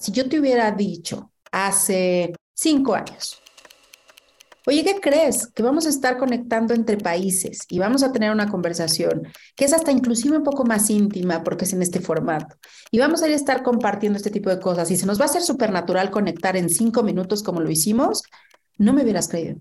Si yo te hubiera dicho hace cinco años, oye, ¿qué crees? Que vamos a estar conectando entre países y vamos a tener una conversación que es hasta inclusive un poco más íntima porque es en este formato. Y vamos a estar compartiendo este tipo de cosas y se nos va a hacer súper natural conectar en cinco minutos como lo hicimos, no me hubieras creído.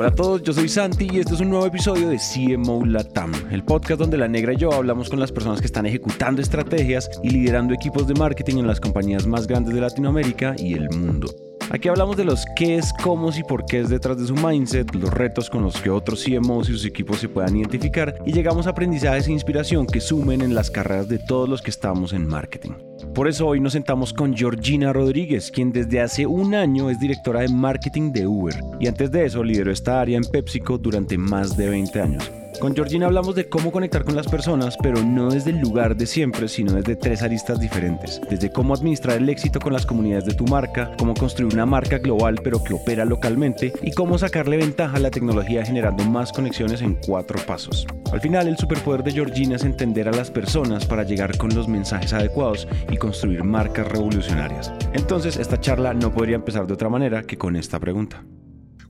Hola a todos, yo soy Santi y este es un nuevo episodio de CMO Latam, el podcast donde la negra y yo hablamos con las personas que están ejecutando estrategias y liderando equipos de marketing en las compañías más grandes de Latinoamérica y el mundo. Aquí hablamos de los qué es, cómo y por qué es detrás de su mindset, los retos con los que otros CMOs y sus equipos se puedan identificar y llegamos a aprendizajes e inspiración que sumen en las carreras de todos los que estamos en marketing. Por eso hoy nos sentamos con Georgina Rodríguez, quien desde hace un año es directora de marketing de Uber y antes de eso lideró esta área en PepsiCo durante más de 20 años. Con Georgina hablamos de cómo conectar con las personas, pero no desde el lugar de siempre, sino desde tres aristas diferentes. Desde cómo administrar el éxito con las comunidades de tu marca, cómo construir una marca global pero que opera localmente y cómo sacarle ventaja a la tecnología generando más conexiones en cuatro pasos. Al final, el superpoder de Georgina es entender a las personas para llegar con los mensajes adecuados y construir marcas revolucionarias. Entonces, esta charla no podría empezar de otra manera que con esta pregunta.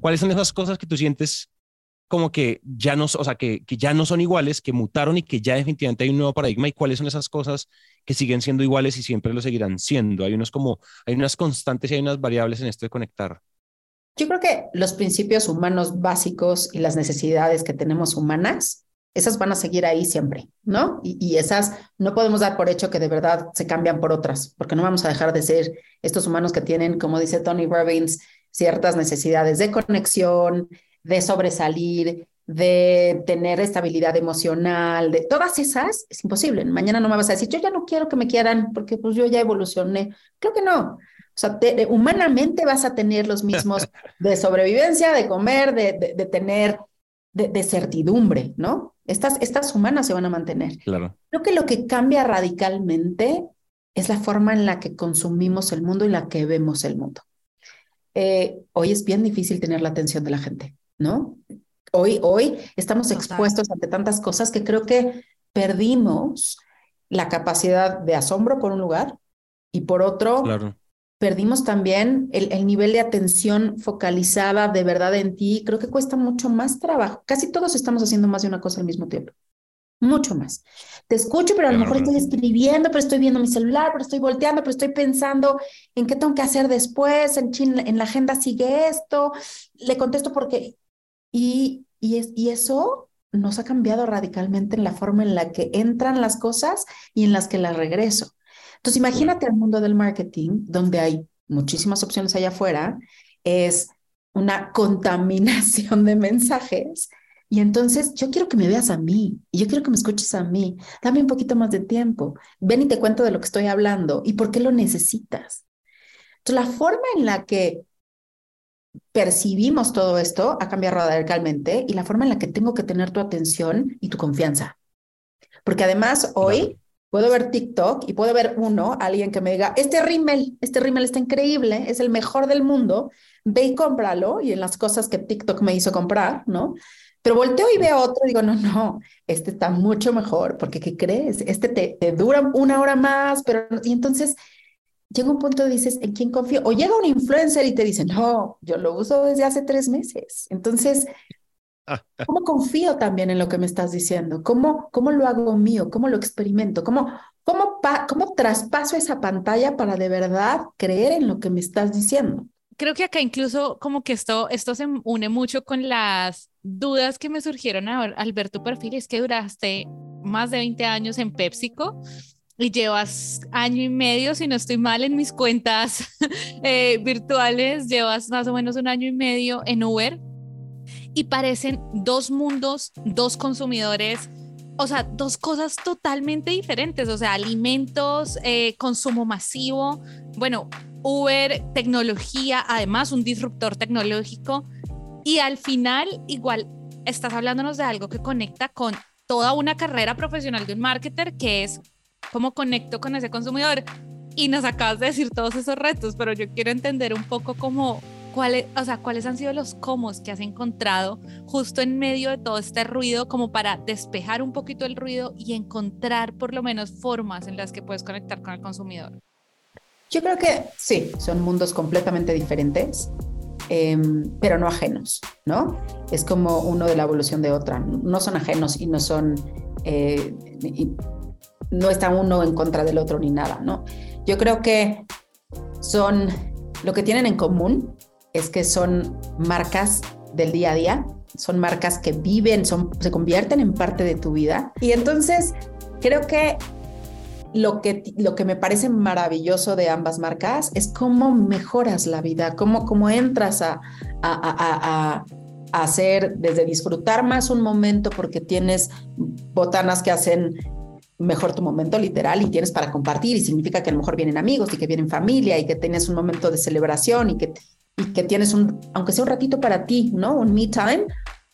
¿Cuáles son esas cosas que tú sientes como que ya no, o sea, que, que, ya no son iguales, que mutaron y que ya definitivamente hay un nuevo paradigma y cuáles son esas cosas que siguen siendo iguales y siempre lo seguirán siendo. Hay unos como, hay unas constantes y hay unas variables en esto de conectar. Yo creo que los principios humanos básicos y las necesidades que tenemos humanas, esas van a seguir ahí siempre, ¿no? Y, y esas no podemos dar por hecho que de verdad se cambian por otras, porque no vamos a dejar de ser estos humanos que tienen, como dice Tony Robbins, ciertas necesidades de conexión, de sobresalir, de tener estabilidad emocional, de todas esas, es imposible. Mañana no me vas a decir, yo ya no quiero que me quieran porque pues yo ya evolucioné. Creo que no. O sea, humanamente vas a tener los mismos de sobrevivencia, de comer, de, de, tener, de, certidumbre, ¿no? Estas, estas humanas se van a mantener. Claro. Creo que lo que cambia radicalmente es la forma en la que consumimos el mundo y la que vemos el mundo. Eh, hoy es bien difícil tener la atención de la gente. ¿No? Hoy, hoy estamos expuestos ante tantas cosas que creo que perdimos la capacidad de asombro por un lugar y por otro, perdimos también el, el, nivel de atención focalizada de verdad en ti. Creo que cuesta mucho más trabajo. Casi todos estamos haciendo más de una cosa al mismo tiempo. Mucho más. Te escucho, pero a lo mejor estoy escribiendo, pero estoy viendo mi celular, pero estoy volteando, pero estoy pensando en qué tengo que hacer después, en, en la agenda sigue esto, le contesto porque y, y, es, y eso nos ha cambiado radicalmente en la forma en la que entran las cosas y en las que las regreso. Entonces, imagínate el mundo del marketing, donde hay muchísimas opciones allá afuera, es una contaminación de mensajes. Y entonces yo quiero que me veas a mí, y yo quiero que me escuches a mí. Dame un poquito más de tiempo. Ven y te cuento de lo que estoy hablando y por qué lo necesitas. Entonces, la forma en la que percibimos todo esto ha cambiado radicalmente y la forma en la que tengo que tener tu atención y tu confianza. Porque además hoy puedo ver TikTok y puedo ver uno, alguien que me diga, este rímel, este rímel está increíble, es el mejor del mundo, ve y cómpralo y en las cosas que TikTok me hizo comprar, ¿no? Pero volteo y veo otro y digo, no, no, este está mucho mejor, porque ¿qué crees? Este te, te dura una hora más, pero y entonces llega un punto y dices, ¿en quién confío? O llega un influencer y te dice, no, yo lo uso desde hace tres meses. Entonces, ¿cómo confío también en lo que me estás diciendo? ¿Cómo, cómo lo hago mío? ¿Cómo lo experimento? ¿Cómo, cómo, cómo traspaso esa pantalla para de verdad creer en lo que me estás diciendo? Creo que acá incluso como que esto, esto se une mucho con las dudas que me surgieron al ver tu perfil. Es que duraste más de 20 años en PepsiCo y llevas año y medio, si no estoy mal en mis cuentas eh, virtuales, llevas más o menos un año y medio en Uber y parecen dos mundos, dos consumidores, o sea, dos cosas totalmente diferentes, o sea, alimentos, eh, consumo masivo, bueno, Uber, tecnología, además un disruptor tecnológico y al final igual estás hablándonos de algo que conecta con toda una carrera profesional de un marketer que es cómo conecto con ese consumidor. Y nos acabas de decir todos esos retos, pero yo quiero entender un poco cómo, ¿cuáles, o sea, ¿cuáles han sido los cómo que has encontrado justo en medio de todo este ruido como para despejar un poquito el ruido y encontrar por lo menos formas en las que puedes conectar con el consumidor? Yo creo que sí, son mundos completamente diferentes. Em, pero no ajenos, ¿no? Es como uno de la evolución de otra. No son ajenos y no son, eh, no está uno en contra del otro ni nada, ¿no? Yo creo que son, lo que tienen en común es que son marcas del día a día, son marcas que viven, son, se convierten en parte de tu vida. Y entonces creo que lo que, lo que me parece maravilloso de ambas marcas es cómo mejoras la vida, cómo, cómo entras a, a, a, a hacer desde disfrutar más un momento porque tienes botanas que hacen mejor tu momento literal y tienes para compartir y significa que a lo mejor vienen amigos y que vienen familia y que tienes un momento de celebración y que, y que tienes un, aunque sea un ratito para ti, ¿no? Un me time,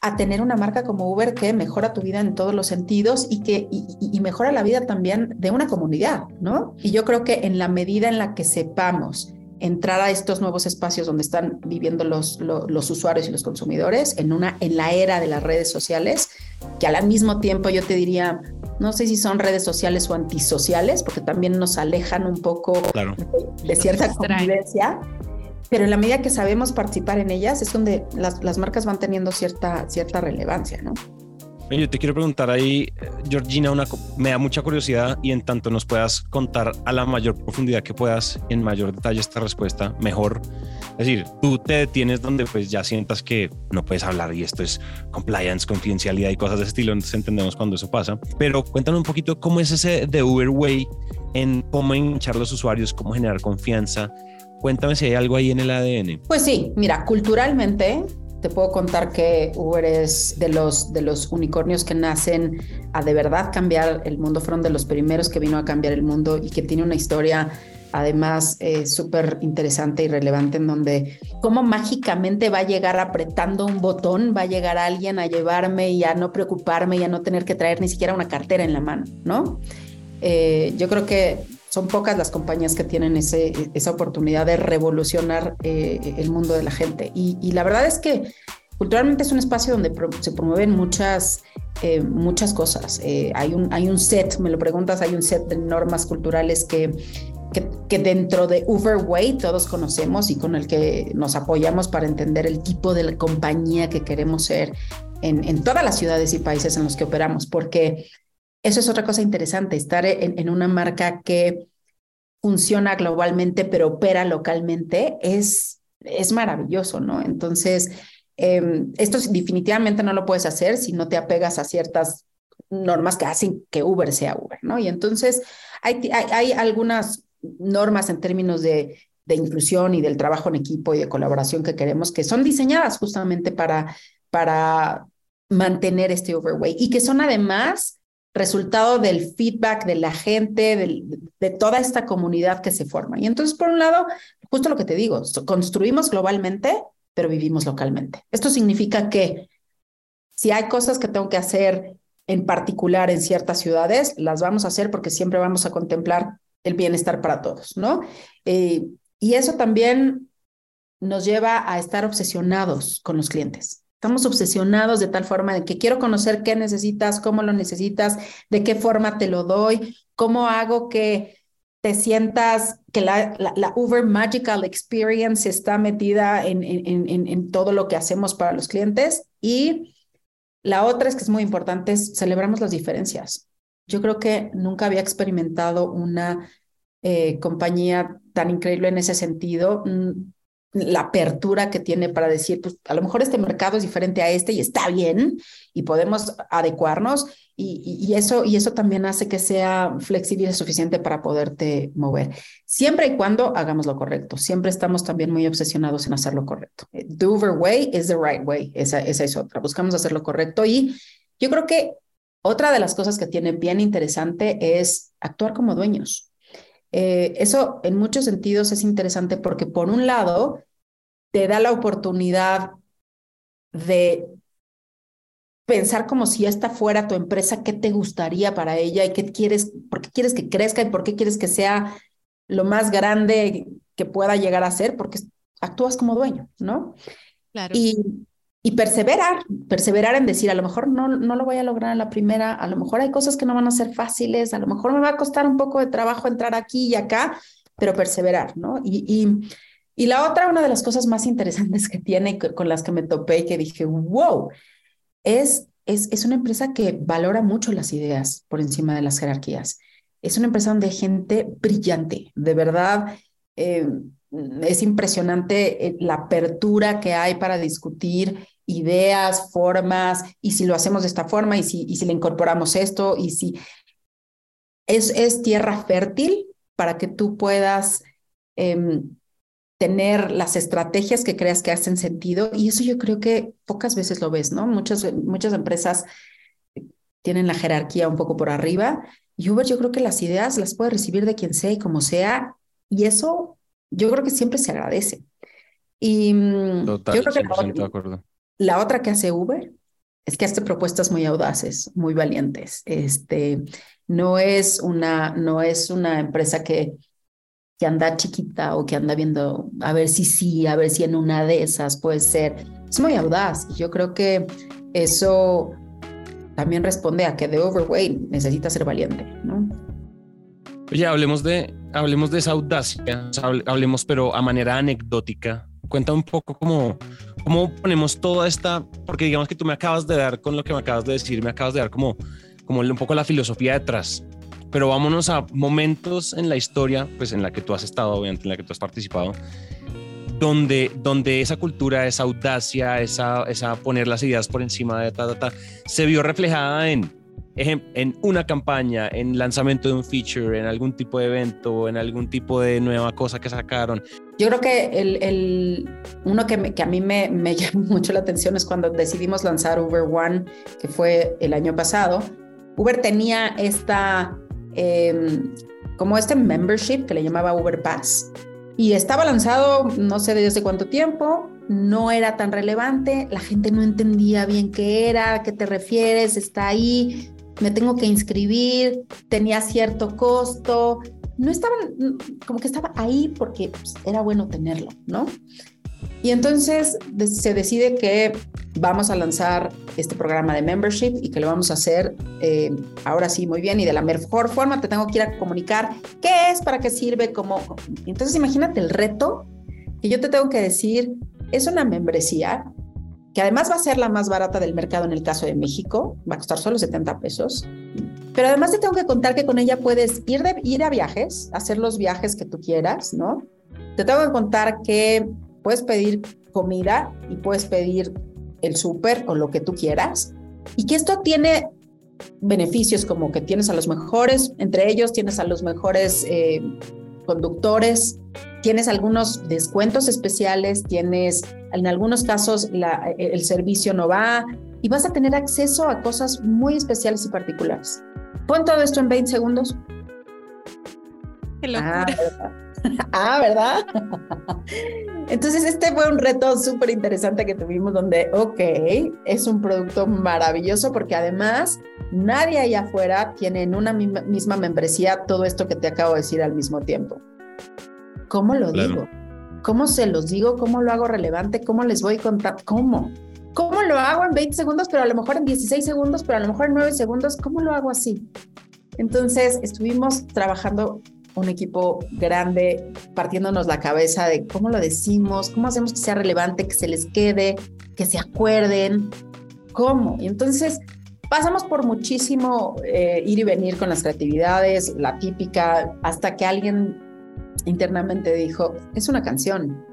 a tener una marca como Uber que mejora tu vida en todos los sentidos y que y, mejora la vida también de una comunidad, ¿no? Y yo creo que en la medida en la que sepamos entrar a estos nuevos espacios donde están viviendo los, los, usuarios y los consumidores en, una, en la era de las redes sociales, que al mismo tiempo yo te diría, no sé si son redes sociales o antisociales, porque también nos alejan un poco de, cierta convivencia, pero en la medida que sabemos participar en ellas es donde las, las marcas van teniendo cierta, cierta relevancia, ¿no? Yo te quiero preguntar ahí, Georgina, una, me da mucha curiosidad y en tanto nos puedas contar a la mayor profundidad que puedas, en mayor detalle esta respuesta, mejor. Es decir, tú te detienes donde pues ya sientas que no puedes hablar y esto es compliance, confidencialidad y cosas de ese estilo, entonces entendemos cuando eso pasa. Pero cuéntanos un poquito cómo es ese de Uber Way en cómo hinchar los usuarios, cómo generar confianza. Cuéntame si hay algo ahí en el ADN. Pues sí, mira, culturalmente te puedo contar que Uber es de los, unicornios que nacen a de verdad cambiar el mundo. Fueron de los primeros que vino a cambiar el mundo y que tiene una historia además eh, súper interesante y relevante en donde cómo mágicamente va a llegar apretando un botón, va a llegar alguien a llevarme y a no preocuparme y a no tener que traer ni siquiera una cartera en la mano, ¿no? Eh, yo creo que son pocas las compañías que tienen esa oportunidad de revolucionar eh, el mundo de la gente. Y, la verdad es que culturalmente es un espacio donde se promueven muchas, eh, muchas cosas. Eh, hay, un, hay un set, me lo preguntas, hay un set de normas culturales que, que, dentro de Uberway todos conocemos y con el que nos apoyamos para entender el tipo de compañía que queremos ser en todas las ciudades y países en los que operamos, porque eso es otra cosa interesante, estar en, una marca que funciona globalmente pero opera localmente es, es maravilloso, ¿no? Entonces, em, esto definitivamente no lo puedes hacer si no te apegas a ciertas normas que hacen que Uber sea Uber, ¿no? Y entonces hay, hay, algunas normas en términos de, de, inclusión y del trabajo en equipo y de colaboración que queremos que son diseñadas justamente para, para mantener este overweight y que son además resultado del feedback de la gente, de, toda esta comunidad que se forma. Y entonces, por un lado, justo lo que te digo, construimos globalmente, pero vivimos localmente. Esto significa que si hay cosas que tengo que hacer en particular en ciertas ciudades, las vamos a hacer porque siempre vamos a contemplar el bienestar para todos, ¿no? Eh, y eso también nos lleva a estar obsesionados con los clientes. Estamos obsesionados de tal forma de que quiero conocer qué necesitas, cómo lo necesitas, de qué forma te lo doy, cómo hago que te sientas que la, la, Uber Magical Experience está metida en, en, en, en, todo lo que hacemos para los clientes. Y la otra es que es muy importante, es celebramos las diferencias. Yo creo que nunca había experimentado una eh, compañía tan increíble en ese sentido. La apertura que tiene para decir, pues a lo mejor este mercado es diferente a este y está bien y podemos adecuarnos y, eso, y eso también hace que sea flexible y suficiente para poderte mover. Siempre y cuando hagamos lo correcto. Siempre estamos también muy obsesionados en hacer lo correcto. The Uber way is the right way. Esa, esa es otra. Buscamos hacer lo correcto y yo creo que otra de las cosas que tiene bien interesante es actuar como dueños. Eh, eso en muchos sentidos es interesante porque por un lado te da la oportunidad de pensar como si esta fuera tu empresa, qué te gustaría para ella y qué quieres, por qué quieres que crezca y por qué quieres que sea lo más grande que pueda llegar a ser, porque actúas como dueño, ¿no? Claro. Y, y perseverar, perseverar en decir, a lo mejor no, no lo voy a lograr en la primera, a lo mejor hay cosas que no van a ser fáciles, a lo mejor me va a costar un poco de trabajo entrar aquí y acá, pero perseverar, ¿no? Y, y, y la otra, una de las cosas más interesantes que tiene con las que me topé y que dije, wow, es, es, es una empresa que valora mucho las ideas por encima de las jerarquías. Es una empresa donde hay gente brillante, de verdad. Eh, es impresionante eh, la apertura que hay para discutir ideas, formas, y si lo hacemos de esta forma, y si, y si le incorporamos esto, y si es, es tierra fértil para que tú puedas em, tener las estrategias que creas que hacen sentido. Y eso yo creo que pocas veces lo ves, ¿no? Muchas, muchas empresas tienen la jerarquía un poco por arriba. Y Uber yo creo que las ideas las puede recibir de quien sea y como sea. Y eso yo creo que siempre se agradece. Y mm, Total, yo creo que la, 100% de acuerdo. La otra que hace Uber es que hace propuestas muy audaces, muy valientes. Este, no es una, no es una empresa que, que anda chiquita o que anda viendo a ver si sí, a ver si en una de esas puede ser. Es muy audaz. Yo creo que eso también responde a que de overweight necesita ser valiente, ¿no? Oye, hablemos de, hablemos de esa audacia, hablemos pero a manera anecdótica. Cuenta un poco cómo, cómo ponemos toda esta, porque digamos que tú me acabas de dar con lo que me acabas de decir, me acabas de dar como, como un poco la filosofía detrás, pero vámonos a momentos en la historia, pues en la que tú has estado, obviamente en la que tú has participado, donde, donde esa cultura, esa audacia, esa, esa poner las ideas por encima de ta, ta, ta, se vio reflejada en en una campaña, en lanzamiento de un feature, en algún tipo de evento, en algún tipo de nueva cosa que sacaron. Yo creo que el, el uno que, me, que, a mí me, me llamó mucho la atención es cuando decidimos lanzar Uber One, que fue el año pasado. Uber tenía esta, eh, como este membership que le llamaba Uber Pass, y estaba lanzado no sé desde cuánto tiempo, no era tan relevante, la gente no entendía bien qué era, a qué te refieres, está ahí, me tengo que inscribir, tenía cierto costo, no estaban, como que estaba ahí porque pues, era bueno tenerlo, ¿no? Y entonces se decide que vamos a lanzar este programa de membership y que lo vamos a hacer eh, ahora sí muy bien y de la mejor forma te tengo que ir a comunicar qué es, para qué sirve, cómo. Entonces imagínate el reto que yo te tengo que decir, es una membresía que además va a ser la más barata del mercado en el caso de México, va a costar solo 70 pesos. Pero además te tengo que contar que con ella puedes ir, de, ir a viajes, hacer los viajes que tú quieras, ¿no? Te tengo que contar que puedes pedir comida y puedes pedir el súper o lo que tú quieras. Y que esto tiene beneficios como que tienes a los mejores, entre ellos tienes a los mejores eh, conductores, tienes algunos descuentos especiales, tienes en algunos casos el servicio no va y vas a tener acceso a cosas muy especiales y particulares. Pon todo esto en 20 segundos. Qué locura. Ah, ¿verdad? ah, ¿verdad? Entonces, este fue un reto súper interesante que tuvimos donde, ok, es un producto maravilloso porque además nadie allá afuera tiene en una misma membresía todo esto que te acabo de decir al mismo tiempo. ¿Cómo lo claro. digo? ¿Cómo se los digo? ¿Cómo lo hago relevante? ¿Cómo les voy a contar? ¿Cómo? ¿Cómo lo hago en 20 segundos, pero a lo mejor en 16 segundos, pero a lo mejor en 9 segundos? ¿Cómo lo hago así? Entonces, estuvimos trabajando un equipo grande, partiéndonos la cabeza de cómo lo decimos, cómo hacemos que sea relevante, que se les quede, que se acuerden, cómo. Y entonces pasamos por muchísimo eh, ir y venir con las creatividades, la típica, hasta que alguien internamente dijo, es una canción,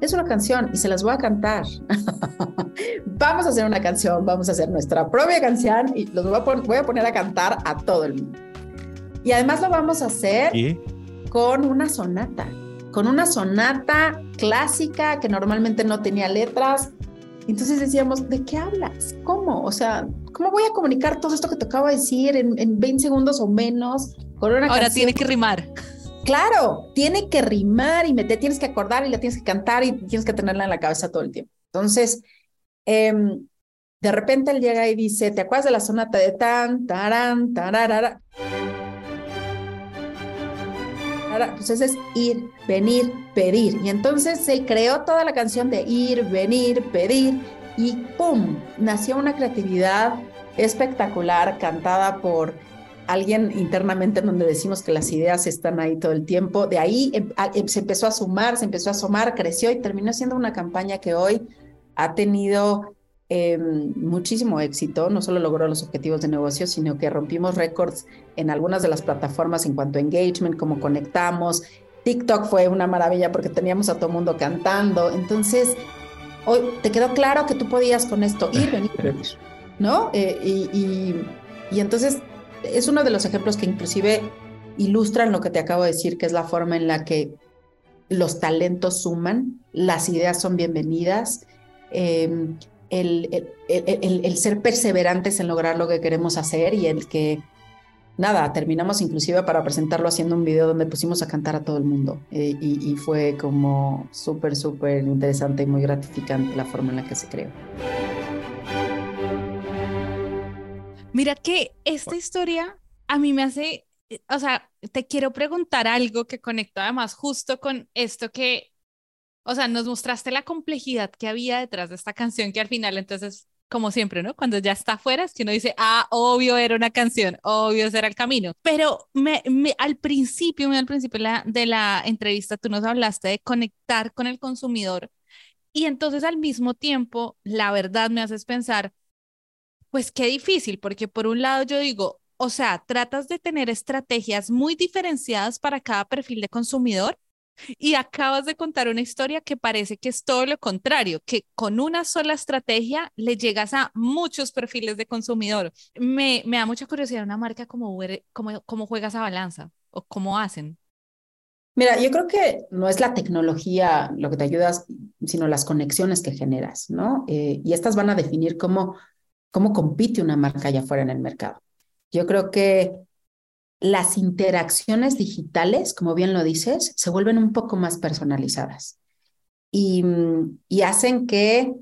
es una canción y se las voy a cantar. vamos a hacer una canción, vamos a hacer nuestra propia canción y los voy a, voy a, poner a cantar a todo el mundo. Y además lo vamos a hacer ¿Y? con una sonata, con una sonata clásica que normalmente no tenía letras. Entonces decíamos, ¿de qué hablas? ¿Cómo? O sea, ¿cómo voy a comunicar todo esto que te acabo de decir en, en 20 segundos o menos con una Ahora canción? tiene que rimar. Claro, tiene que rimar y te tienes que acordar y la tienes que cantar y tienes que tenerla en la cabeza todo el tiempo. Entonces, eh, de repente él llega y dice, ¿te acuerdas de la sonata de tan, tarán, tararara? pues ese es ir, venir, pedir. Y entonces se creó toda la canción de ir, venir, pedir y ¡pum! Nació una creatividad espectacular cantada por alguien internamente en donde decimos que las ideas están ahí todo el tiempo. De ahí em, em, se empezó a sumar, se empezó a asomar, creció y terminó siendo una campaña que hoy ha tenido em, muchísimo éxito. No solo logró los objetivos de negocio, sino que rompimos récords en algunas de las plataformas en cuanto a engagement, cómo conectamos. TikTok fue una maravilla porque teníamos a todo el mundo cantando. Entonces, hoy te quedó claro que tú podías con esto ir, venir, ¿no? Eh, y, y entonces es uno de los ejemplos que inclusive ilustran lo que te acabo de decir, que es la forma en la que los talentos suman, las ideas son bienvenidas, em, el, ser perseverantes en lograr lo que queremos hacer y el que, nada, terminamos inclusive para presentarlo haciendo un video donde pusimos a cantar a todo el mundo eh, y, y fue como súper, súper interesante y muy gratificante la forma en la que se creó. Mira que esta historia a mí me hace, o sea, te quiero preguntar algo que conecta además justo con esto que, o sea, nos mostraste la complejidad que había detrás de esta canción que al final entonces, como siempre, ¿no? Cuando ya está afuera es que uno dice, ah, obvio era una canción, obvio ese era el camino. Pero me, al principio, al principio de la, de la entrevista, tú nos hablaste de conectar con el consumidor y entonces al mismo tiempo, la verdad me haces pensar, pues qué difícil, porque por un lado yo digo, o sea, tratas de tener estrategias muy diferenciadas para cada perfil de consumidor y acabas de contar una historia que parece que es todo lo contrario, que con una sola estrategia le llegas a muchos perfiles de consumidor. Me, me da mucha curiosidad una marca como Uber, cómo, juega esa balanza o cómo hacen. Mira, yo creo que no es la tecnología lo que te ayuda, sino las conexiones que generas, ¿no? Eh, y estas van a definir cómo cómo compite una marca allá afuera en el mercado. Yo creo que las interacciones digitales, como bien lo dices, se vuelven un poco más personalizadas y, hacen que,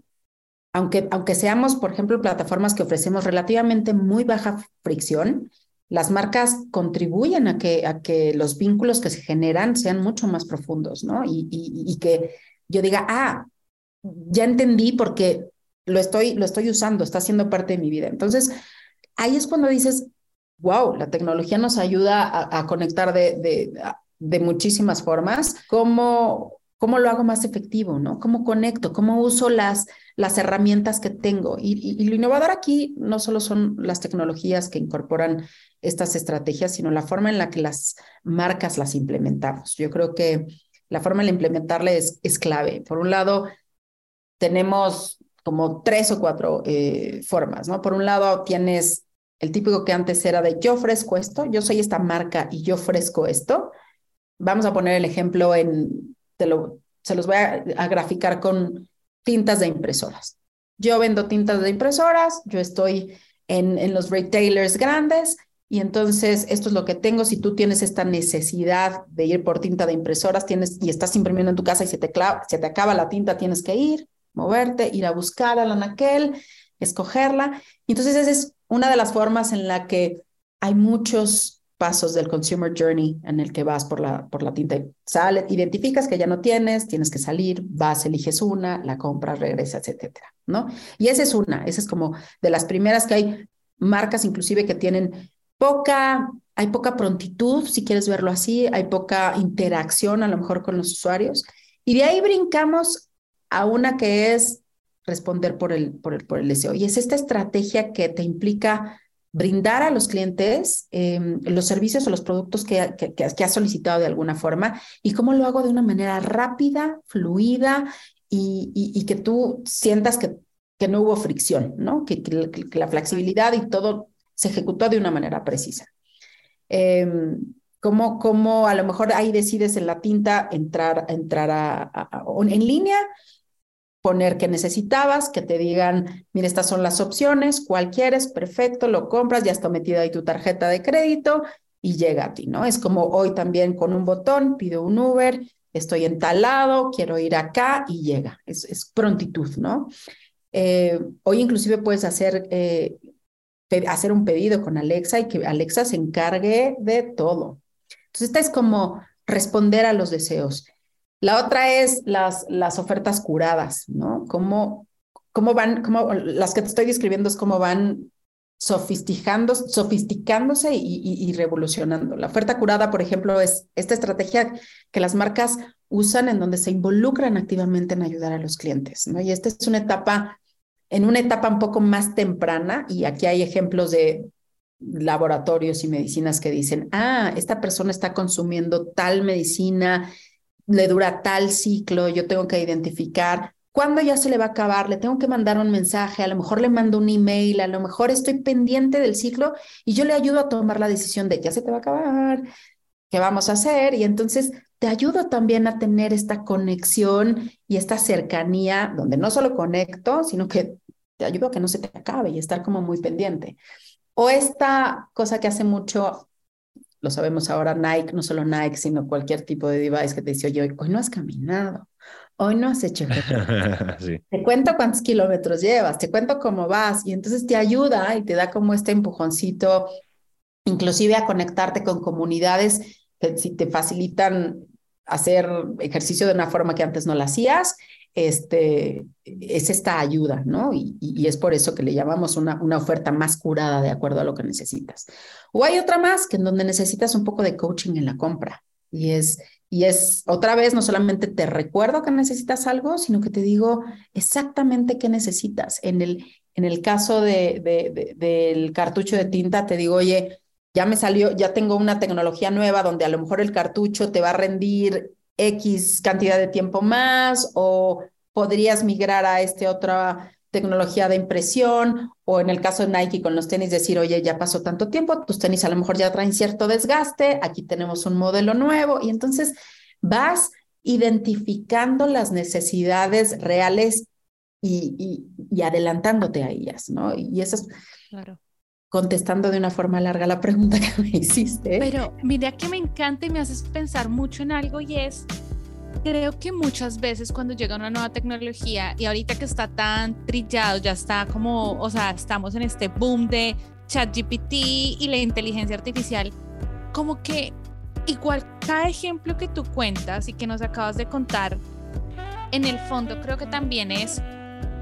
aunque, aunque seamos, por ejemplo, plataformas que ofrecemos relativamente muy baja fricción, las marcas contribuyen a que, a que los vínculos que se generan sean mucho más profundos, ¿no? Y, y que yo diga, ah, ya entendí porque lo estoy, lo estoy usando, está siendo parte de mi vida. Entonces, ahí es cuando dices, wow, la tecnología nos ayuda a, conectar de, de, de, muchísimas formas. ¿Cómo, ¿Cómo lo hago más efectivo? ¿no? ¿Cómo conecto? ¿Cómo uso las, las herramientas que tengo? Y, y, lo innovador aquí no solo son las tecnologías que incorporan estas estrategias, sino la forma en la que las marcas las implementamos. Yo creo que la forma de implementarles es clave. Por un lado, tenemos como tres o cuatro eh, formas, ¿no? Por un lado tienes el típico que antes era de yo ofrezco esto, yo soy esta marca y yo ofrezco esto. Vamos a poner el ejemplo en, te lo, se los voy a, a graficar con tintas de impresoras. Yo vendo tintas de impresoras, yo estoy en, en los retailers grandes y entonces esto es lo que tengo. Si tú tienes esta necesidad de ir por tinta de impresoras tienes, y estás imprimiendo en tu casa y se te, se te acaba la tinta, tienes que ir moverte, ir a buscar a la naquel, escogerla. Y entonces esa es una de las formas en la que hay muchos pasos del consumer journey en el que vas por la, por la tinta. Sale, identificas que ya no tienes, tienes que salir, vas, eliges una, la compras, regresas, etcétera, ¿no? Y esa es una, esa es como de las primeras que hay marcas inclusive que tienen poca, hay poca prontitud, si quieres verlo así, hay poca interacción a lo mejor con los usuarios. Y de ahí brincamos a una que es responder por el, por el, por el deseo. Y es esta estrategia que te implica brindar a los clientes em, los servicios o los productos que, que, que, has solicitado de alguna forma y cómo lo hago de una manera rápida, fluida y, y, que tú sientas que, que no hubo fricción, ¿no? Que, la flexibilidad y todo se ejecutó de una manera precisa. Eh, cómo, cómo a lo mejor ahí decides en la tinta entrar, entrar en línea poner que necesitabas, que te digan, mira, estas son las opciones, cuál quieres, perfecto, lo compras, ya está metida ahí tu tarjeta de crédito y llega a ti, ¿no? Es como hoy también con un botón, pido un Uber, estoy en tal lado, quiero ir acá y llega, es, es prontitud, ¿no? Eh, hoy inclusive puedes hacer, eh, hacer un pedido con Alexa y que Alexa se encargue de todo. Entonces, esta es como responder a los deseos. La otra es las, las ofertas curadas, ¿no? ¿Cómo, cómo van, cómo, las que te estoy describiendo es cómo van sofisticando, sofisticándose y, revolucionando. La oferta curada, por ejemplo, es esta estrategia que las marcas usan en donde se involucran activamente en ayudar a los clientes, ¿no? Y esta es una etapa, en una etapa un poco más temprana, y aquí hay ejemplos de laboratorios y medicinas que dicen, ah, esta persona está consumiendo tal medicina, le dura tal ciclo, yo tengo que identificar ¿Cuándo ya se le va a acabar? Le tengo que mandar un mensaje, a lo mejor le mando un email, a lo mejor estoy pendiente del ciclo y yo le ayudo a tomar la decisión de ya se te va a acabar, qué vamos a hacer. Y entonces te ayudo también a tener esta conexión y esta cercanía donde no solo conecto, sino que te ayudo a que no se te acabe y estar como muy pendiente. O esta cosa que hace mucho, lo sabemos ahora Nike, no solo Nike, sino cualquier tipo de device que te dice, oye, hoy no has caminado hoy no has hecho sí. Te cuento cuántos kilómetros llevas, te cuento cómo vas y entonces te ayuda y te da como este empujoncito, inclusive a conectarte con comunidades que si te facilitan hacer ejercicio de una forma que antes no lo hacías, este, es esta ayuda, ¿no? Y, es por eso que le llamamos una, una oferta más curada de acuerdo a lo que necesitas. O hay otra más que en donde necesitas un poco de coaching en la compra y es y es otra vez, no solamente te recuerdo que necesitas algo, sino que te digo exactamente qué necesitas. En el, en el caso de, del cartucho de tinta, te digo, oye, ya me salió, ya tengo una tecnología nueva donde a lo mejor el cartucho te va a rendir X cantidad de tiempo más o podrías migrar a este otra tecnología de impresión o en el caso de Nike con los tenis decir, oye, ya pasó tanto tiempo, tus tenis a lo mejor ya traen cierto desgaste, aquí tenemos un modelo nuevo y entonces vas identificando las necesidades reales y, y, adelantándote a ellas, ¿no? Y eso es claro. Contestando de una forma larga la pregunta que me hiciste. Pero mira que me encanta y me haces pensar mucho en algo y es creo que muchas veces cuando llega una nueva tecnología y ahorita que está tan trillado, ya está como, o sea, estamos en este boom de ChatGPT y la inteligencia artificial, como que igual cada ejemplo que tú cuentas y que nos acabas de contar, en el fondo creo que también es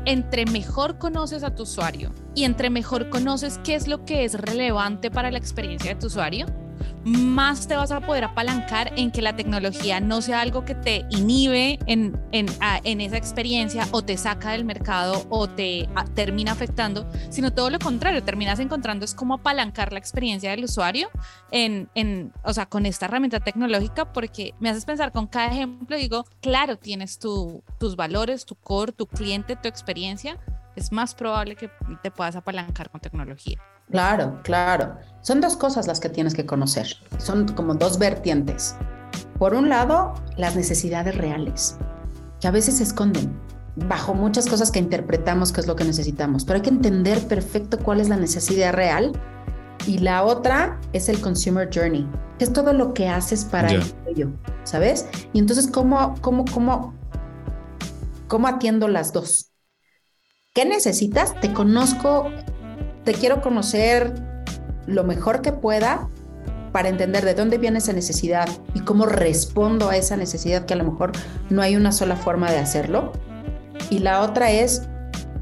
entre mejor conoces a tu usuario y entre mejor conoces qué es lo que es relevante para la experiencia de tu usuario, más te vas a poder apalancar en que la tecnología no sea algo que te inhibe en, en, en esa experiencia o te saca del mercado o te termina afectando, sino todo lo contrario, terminas encontrando es cómo apalancar la experiencia del usuario en, en, o sea, con esta herramienta tecnológica, porque me haces pensar con cada ejemplo, digo, claro, tienes tu, tus valores, tu core, tu cliente, tu experiencia, es más probable que te puedas apalancar con tecnología. Claro, claro. Son dos cosas las que tienes que conocer. Son como dos vertientes. Por un lado, las necesidades reales, que a veces se esconden bajo muchas cosas que interpretamos que es lo que necesitamos, pero hay que entender perfecto cuál es la necesidad real. Y la otra es el consumer journey, que es todo lo que haces para ello, ¿sabes? Y entonces, ¿cómo, cómo, cómo, cómo atiendo las dos? ¿Qué necesitas? Te conozco te quiero conocer lo mejor que pueda para entender de dónde viene esa necesidad y cómo respondo a esa necesidad, que a lo mejor no hay una sola forma de hacerlo. Y la otra es,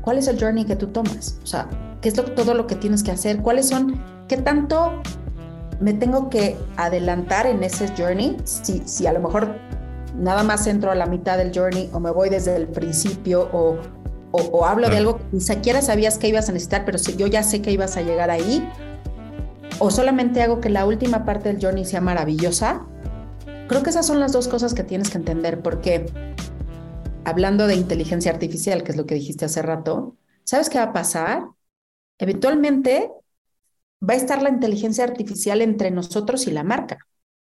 ¿cuál es el journey que tú tomas? O sea, ¿qué es todo lo que tienes que hacer? ¿Cuáles son, qué tanto me tengo que adelantar en ese journey? Si, si a lo mejor nada más entro a la mitad del journey o me voy desde el principio o, o, hablo de algo que ni siquiera sabías que ibas a necesitar, pero si yo ya sé que ibas a llegar ahí, o solamente hago que la última parte del journey sea maravillosa, creo que esas son las dos cosas que tienes que entender, porque hablando de inteligencia artificial, que es lo que dijiste hace rato, ¿sabes qué va a pasar? Eventualmente va a estar la inteligencia artificial entre nosotros y la marca.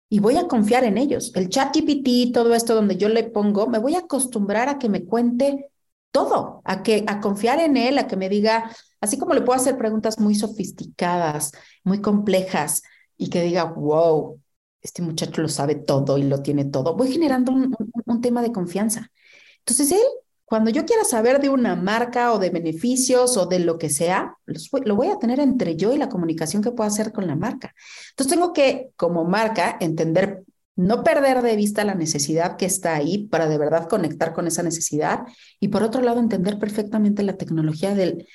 Y voy a confiar en ellos. El chat GPT, todo esto donde yo le pongo, me voy a acostumbrar a que me cuente todo, a, que, a confiar en él, a que me diga, así como le puedo hacer preguntas muy sofisticadas, muy complejas, y que diga, wow, este muchacho lo sabe todo y lo tiene todo, voy generando un, tema de confianza. Entonces, él, cuando yo quiera saber de una marca o de beneficios o de lo que sea, lo voy a tener entre yo y la comunicación que puedo hacer con la marca. Entonces, tengo que, como marca, entender No perder de vista la necesidad que está ahí para de verdad conectar con esa necesidad y por otro lado entender perfectamente la tecnología del,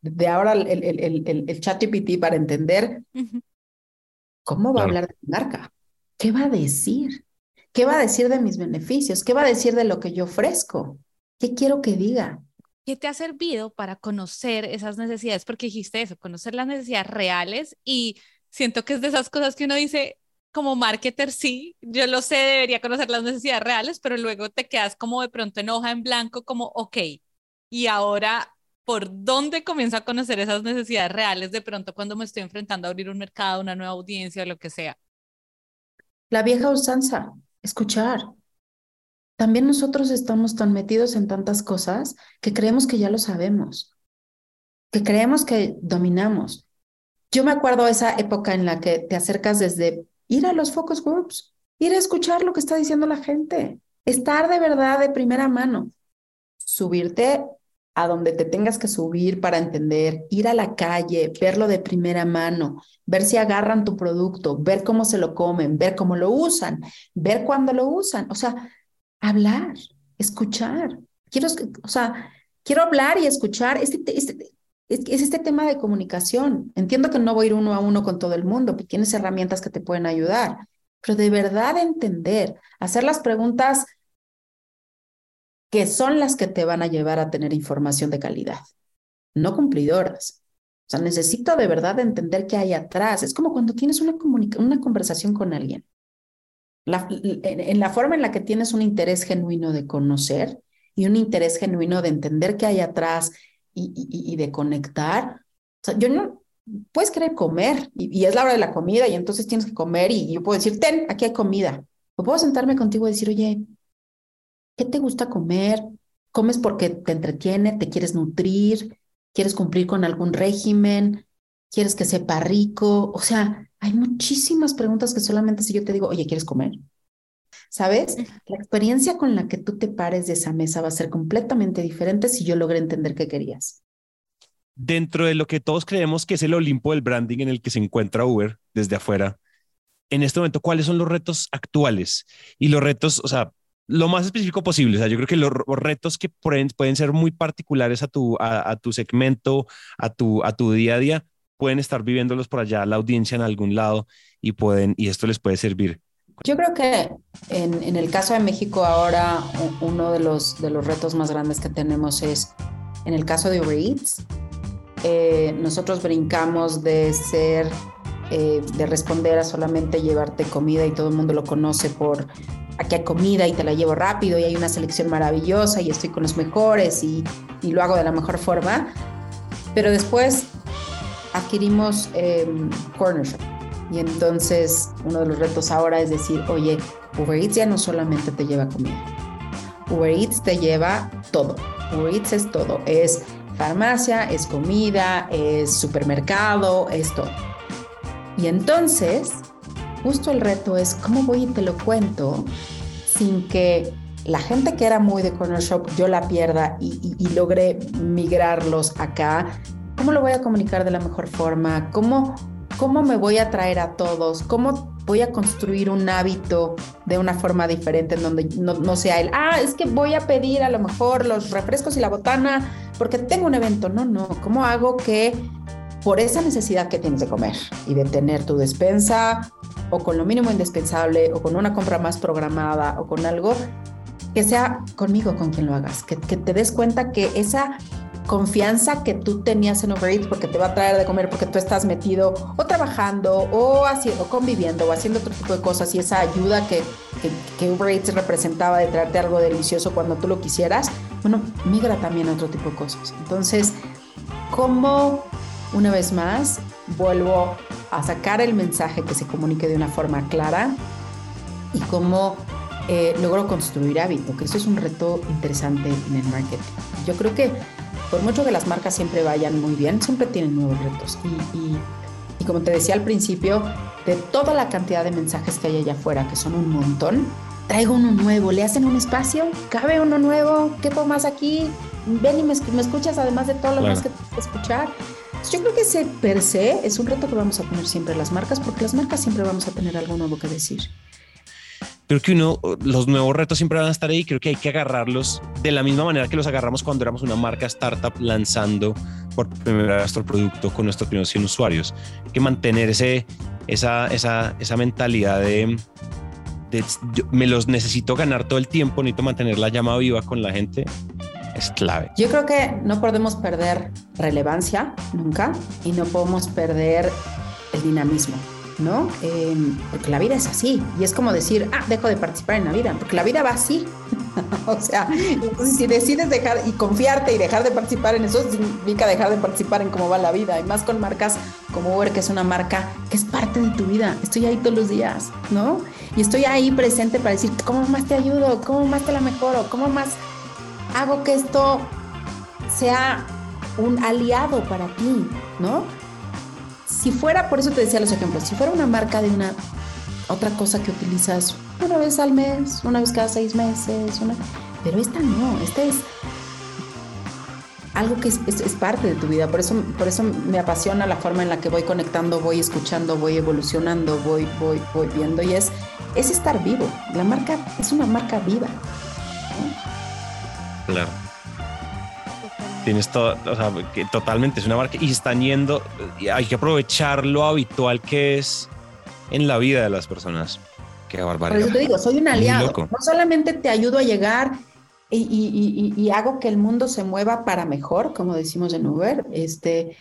de ahora el, el, el, el chat GPT para entender cómo va a hablar de mi marca, qué va a decir, qué va a decir de mis beneficios, qué va a decir de lo que yo ofrezco, qué quiero que diga. ¿Qué te ha servido para conocer esas necesidades? Porque dijiste eso, conocer las necesidades reales y siento que es de esas cosas que uno dice, como marketer sí, yo lo sé, debería conocer las necesidades reales, pero luego te quedas como de pronto en hoja en blanco, como, ok, y ahora, ¿por dónde comienzo a conocer esas necesidades reales de pronto cuando me estoy enfrentando a abrir un mercado, una nueva audiencia o lo que sea? La vieja usanza, escuchar. También nosotros estamos tan metidos en tantas cosas que creemos que ya lo sabemos, que creemos que dominamos. Yo me acuerdo esa época en la que te acercas desde ir a los focus groups, ir a escuchar lo que está diciendo la gente, estar de verdad de primera mano, subirte a donde te tengas que subir para entender, ir a la calle, verlo de primera mano, ver si agarran tu producto, ver cómo se lo comen, ver cómo lo usan, ver cuándo lo usan, o sea, hablar, escuchar. Quiero, o sea, quiero hablar y escuchar. Este, este, es, este tema de comunicación. Entiendo que no voy a ir uno a uno con todo el mundo, que tienes herramientas que te pueden ayudar, pero de verdad entender, hacer las preguntas que son las que te van a llevar a tener información de calidad, no cumplidoras. O sea, necesito de verdad entender qué hay atrás. Es como cuando tienes una, una conversación con alguien. en la forma en la que tienes un interés genuino de conocer y un interés genuino de entender qué hay atrás y, de conectar. O sea, yo no, puedes querer comer y, es la hora de la comida y entonces tienes que comer y, yo puedo decir, ten, aquí hay comida. O puedo sentarme contigo y decir, oye, ¿qué te gusta comer? ¿Comes porque te entretiene, te quieres nutrir, quieres cumplir con algún régimen, quieres que sepa rico? O sea, hay muchísimas preguntas que solamente si yo te digo, oye, ¿quieres comer? ¿Sabes? La experiencia con la que tú te pares de esa mesa va a ser completamente diferente si yo logré entender qué querías. Dentro de lo que todos creemos que es el Olimpo del branding en el que se encuentra Uber desde afuera, en este momento, ¿cuáles son los retos actuales? Y los retos, o sea, lo más específico posible. O sea, yo creo que los, retos que pueden, pueden, ser muy particulares a tu, a, tu segmento, a tu, a tu día a día, pueden estar viviéndolos por allá, la audiencia en algún lado, y pueden, y esto les puede servir. Yo creo que en, el caso de México ahora uno de los, de los retos más grandes que tenemos es, en el caso de Uber Eats, eh, nosotros brincamos de ser, eh, de responder a solamente llevarte comida y todo el mundo lo conoce por aquí hay comida y te la llevo rápido y hay una selección maravillosa y estoy con los mejores y, y lo hago de la mejor forma. Pero después adquirimos eh, Corner Shop y entonces uno de los retos ahora es decir, oye, Uber Eats ya no solamente te lleva comida, Uber Eats te lleva todo. Uber Eats es todo, es farmacia, es comida, es supermercado, es todo. Y entonces, justo el reto es cómo voy y te lo cuento sin que la gente que era muy de Corner Shop yo la pierda y, y, logre migrarlos acá. ¿Cómo lo voy a comunicar de la mejor forma? ¿Cómo ¿Cómo me voy a traer a todos? ¿Cómo voy a construir un hábito de una forma diferente en donde no, sea el, ah, es que voy a pedir a lo mejor los refrescos y la botana porque tengo un evento? No, no. ¿Cómo hago que por esa necesidad que tienes de comer y de tener tu despensa o con lo mínimo indispensable o con una compra más programada o con algo, que sea conmigo con quien lo hagas, que, que te des cuenta que esa confianza que tú tenías en Uber Eats porque te va a traer de comer, porque tú estás metido o trabajando o, haciendo, conviviendo o haciendo otro tipo de cosas y esa ayuda que, que, Uber Eats representaba de traerte algo delicioso cuando tú lo quisieras, bueno, migra también a otro tipo de cosas. Entonces, ¿cómo una vez más vuelvo a sacar el mensaje que se comunique de una forma clara y cómo eh, logro construir hábito, que eso es un reto interesante en el marketing. Yo creo que por mucho que las marcas siempre vayan muy bien, siempre tienen nuevos retos. Y, como te decía al principio, de toda la cantidad de mensajes que hay allá afuera, que son un montón, traigo uno nuevo, le hacen un espacio, cabe uno nuevo, ¿qué pongo más aquí? Ven y me, escuchas además de todo lo más que que escuchar. Yo creo que ese per se es un reto que vamos a tener siempre las marcas, porque las marcas siempre vamos a tener algo nuevo que decir. Creo que uno, los nuevos retos siempre van a estar ahí. Creo que hay que agarrarlos de la misma manera que los agarramos cuando éramos una marca startup lanzando por primera vez nuestro producto con nuestros primeros 100 usuarios. Hay que mantener ese, esa, esa, esa mentalidad de, me los necesito ganar todo el tiempo, necesito mantener la llama viva con la gente. Es clave. Yo creo que no podemos perder relevancia nunca y no podemos perder el dinamismo. ¿No? Em, porque la vida es así. Y es como decir, ah, dejo de participar en la vida, porque la vida va así. o sea, si decides dejar y confiarte y dejar de participar en eso, significa dejar de participar en cómo va la vida. Y más con marcas como Uber, que es una marca que es parte de tu vida. Estoy ahí todos los días, ¿no? Y estoy ahí presente para decir, ¿cómo más te ayudo? ¿Cómo más te la mejoro? ¿Cómo más hago que esto sea un aliado para ti, ¿no? Si fuera, por eso te decía los ejemplos, si fuera una marca de una otra cosa que utilizas una vez al mes, una vez cada seis meses, una, pero esta no, esta es algo que es, parte de tu vida, por eso, por eso me apasiona la forma en la que voy conectando, voy escuchando, voy evolucionando, voy, voy, voy viendo y es, es estar vivo. La marca es una marca viva. Claro. Tienes todo, o sea, que totalmente es una marca y están yendo, hay que aprovechar lo habitual que es en la vida de las personas. Qué barbaridad. Por eso te digo, soy un aliado. No solamente te ayudo a llegar y, hago que el mundo se mueva para mejor, como decimos en Uber, este,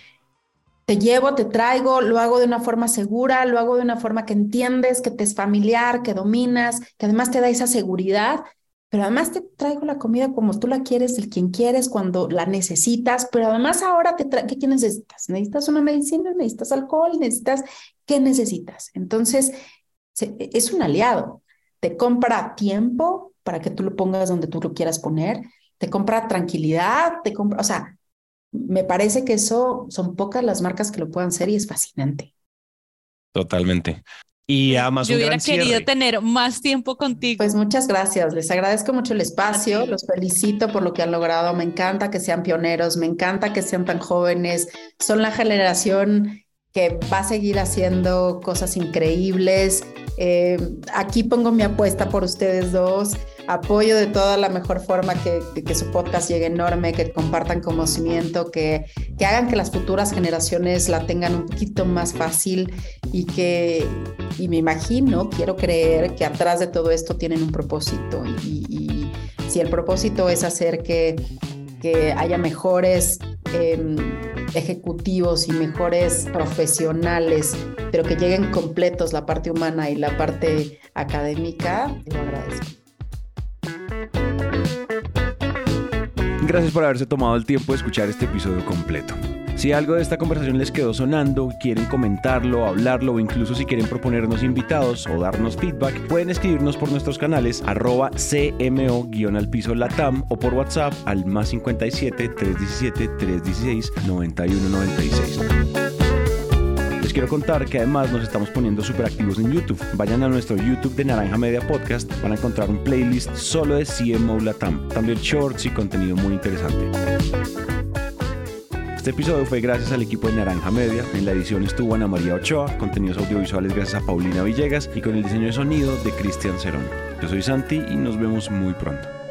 te llevo, te traigo, lo hago de una forma segura, lo hago de una forma que entiendes, que te es familiar, que dominas, que además te da esa seguridad pero además te traigo la comida como tú la quieres, el quien quieres, cuando la necesitas, pero además ahora te traigo, ¿qué necesitas? ¿Necesitas una medicina? ¿Necesitas alcohol? ¿Necesitas? ¿Qué necesitas? Entonces, es un aliado. Te compra tiempo para que tú lo pongas donde tú lo quieras poner, te compra tranquilidad, te compra, o sea, me parece que eso son pocas las marcas que lo puedan hacer y es fascinante. Totalmente. Y además Yo hubiera querido tener más tiempo contigo. Pues muchas gracias. Les agradezco mucho el espacio. Los felicito por lo que han logrado. Me encanta que sean pioneros. Me encanta que sean tan jóvenes. Son la generación que va a seguir haciendo cosas increíbles. Eh, aquí pongo mi apuesta por ustedes dos. Apoyo de toda la mejor forma que, su podcast llegue enorme, que compartan conocimiento, que, que hagan que las futuras generaciones la tengan un poquito más fácil y que, y me imagino, quiero creer que atrás de todo esto tienen un propósito. Y, si el propósito es hacer que, que haya mejores... Eh, ejecutivos y mejores profesionales, pero que lleguen completos la parte humana y la parte académica, lo agradezco. Gracias por haberse tomado el tiempo de escuchar este episodio completo. Si algo de esta conversación les quedó sonando, quieren comentarlo, hablarlo o incluso si quieren proponernos invitados o darnos feedback, pueden escribirnos por nuestros canales arroba cmo-al piso latam o por WhatsApp al más 57 317 316 9196 Les quiero contar que además nos estamos poniendo súper activos en YouTube. Vayan a nuestro YouTube de Naranja Media Podcast para encontrar un playlist solo de CMO Latam. También shorts y contenido muy interesante. Este episodio fue gracias al equipo de Naranja Media. En la edición estuvo Ana María Ochoa, contenidos audiovisuales gracias a Paulina Villegas y con el diseño de sonido de Cristian Cerón. Yo soy Santi y nos vemos muy pronto.